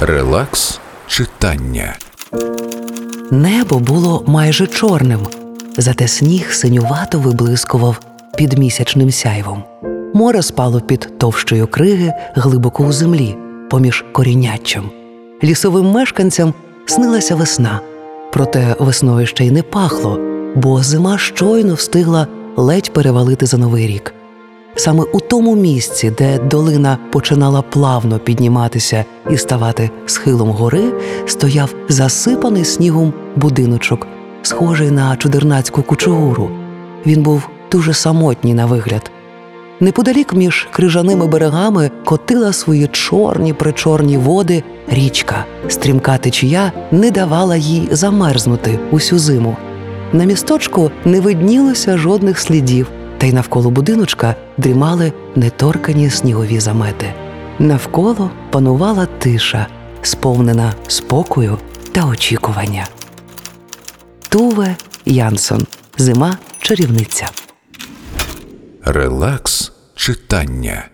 Релакс читання. Небо було майже чорним, зате сніг синювато виблискував під місячним сяйвом. Море спало під товщою криги глибоко у землі, поміж коріняччям. Лісовим мешканцям снилася весна. Проте весною ще й не пахло, бо зима щойно встигла ледь перевалити за новий рік. Саме у тому місці, де долина починала плавно підніматися і ставати схилом гори, стояв засипаний снігом будиночок, схожий на чудернацьку кучугуру. Він був дуже самотній на вигляд. Неподалік між крижаними берегами котила свої чорні причорні води річка. Стрімка течія не давала їй замерзнути усю зиму. На місточку не виднілося жодних слідів, та й навколо будиночка дрімали неторкані снігові замети. Навколо панувала тиша, сповнена спокою та очікування. Туве Янссон. Зима чарівниця. Релакс читання.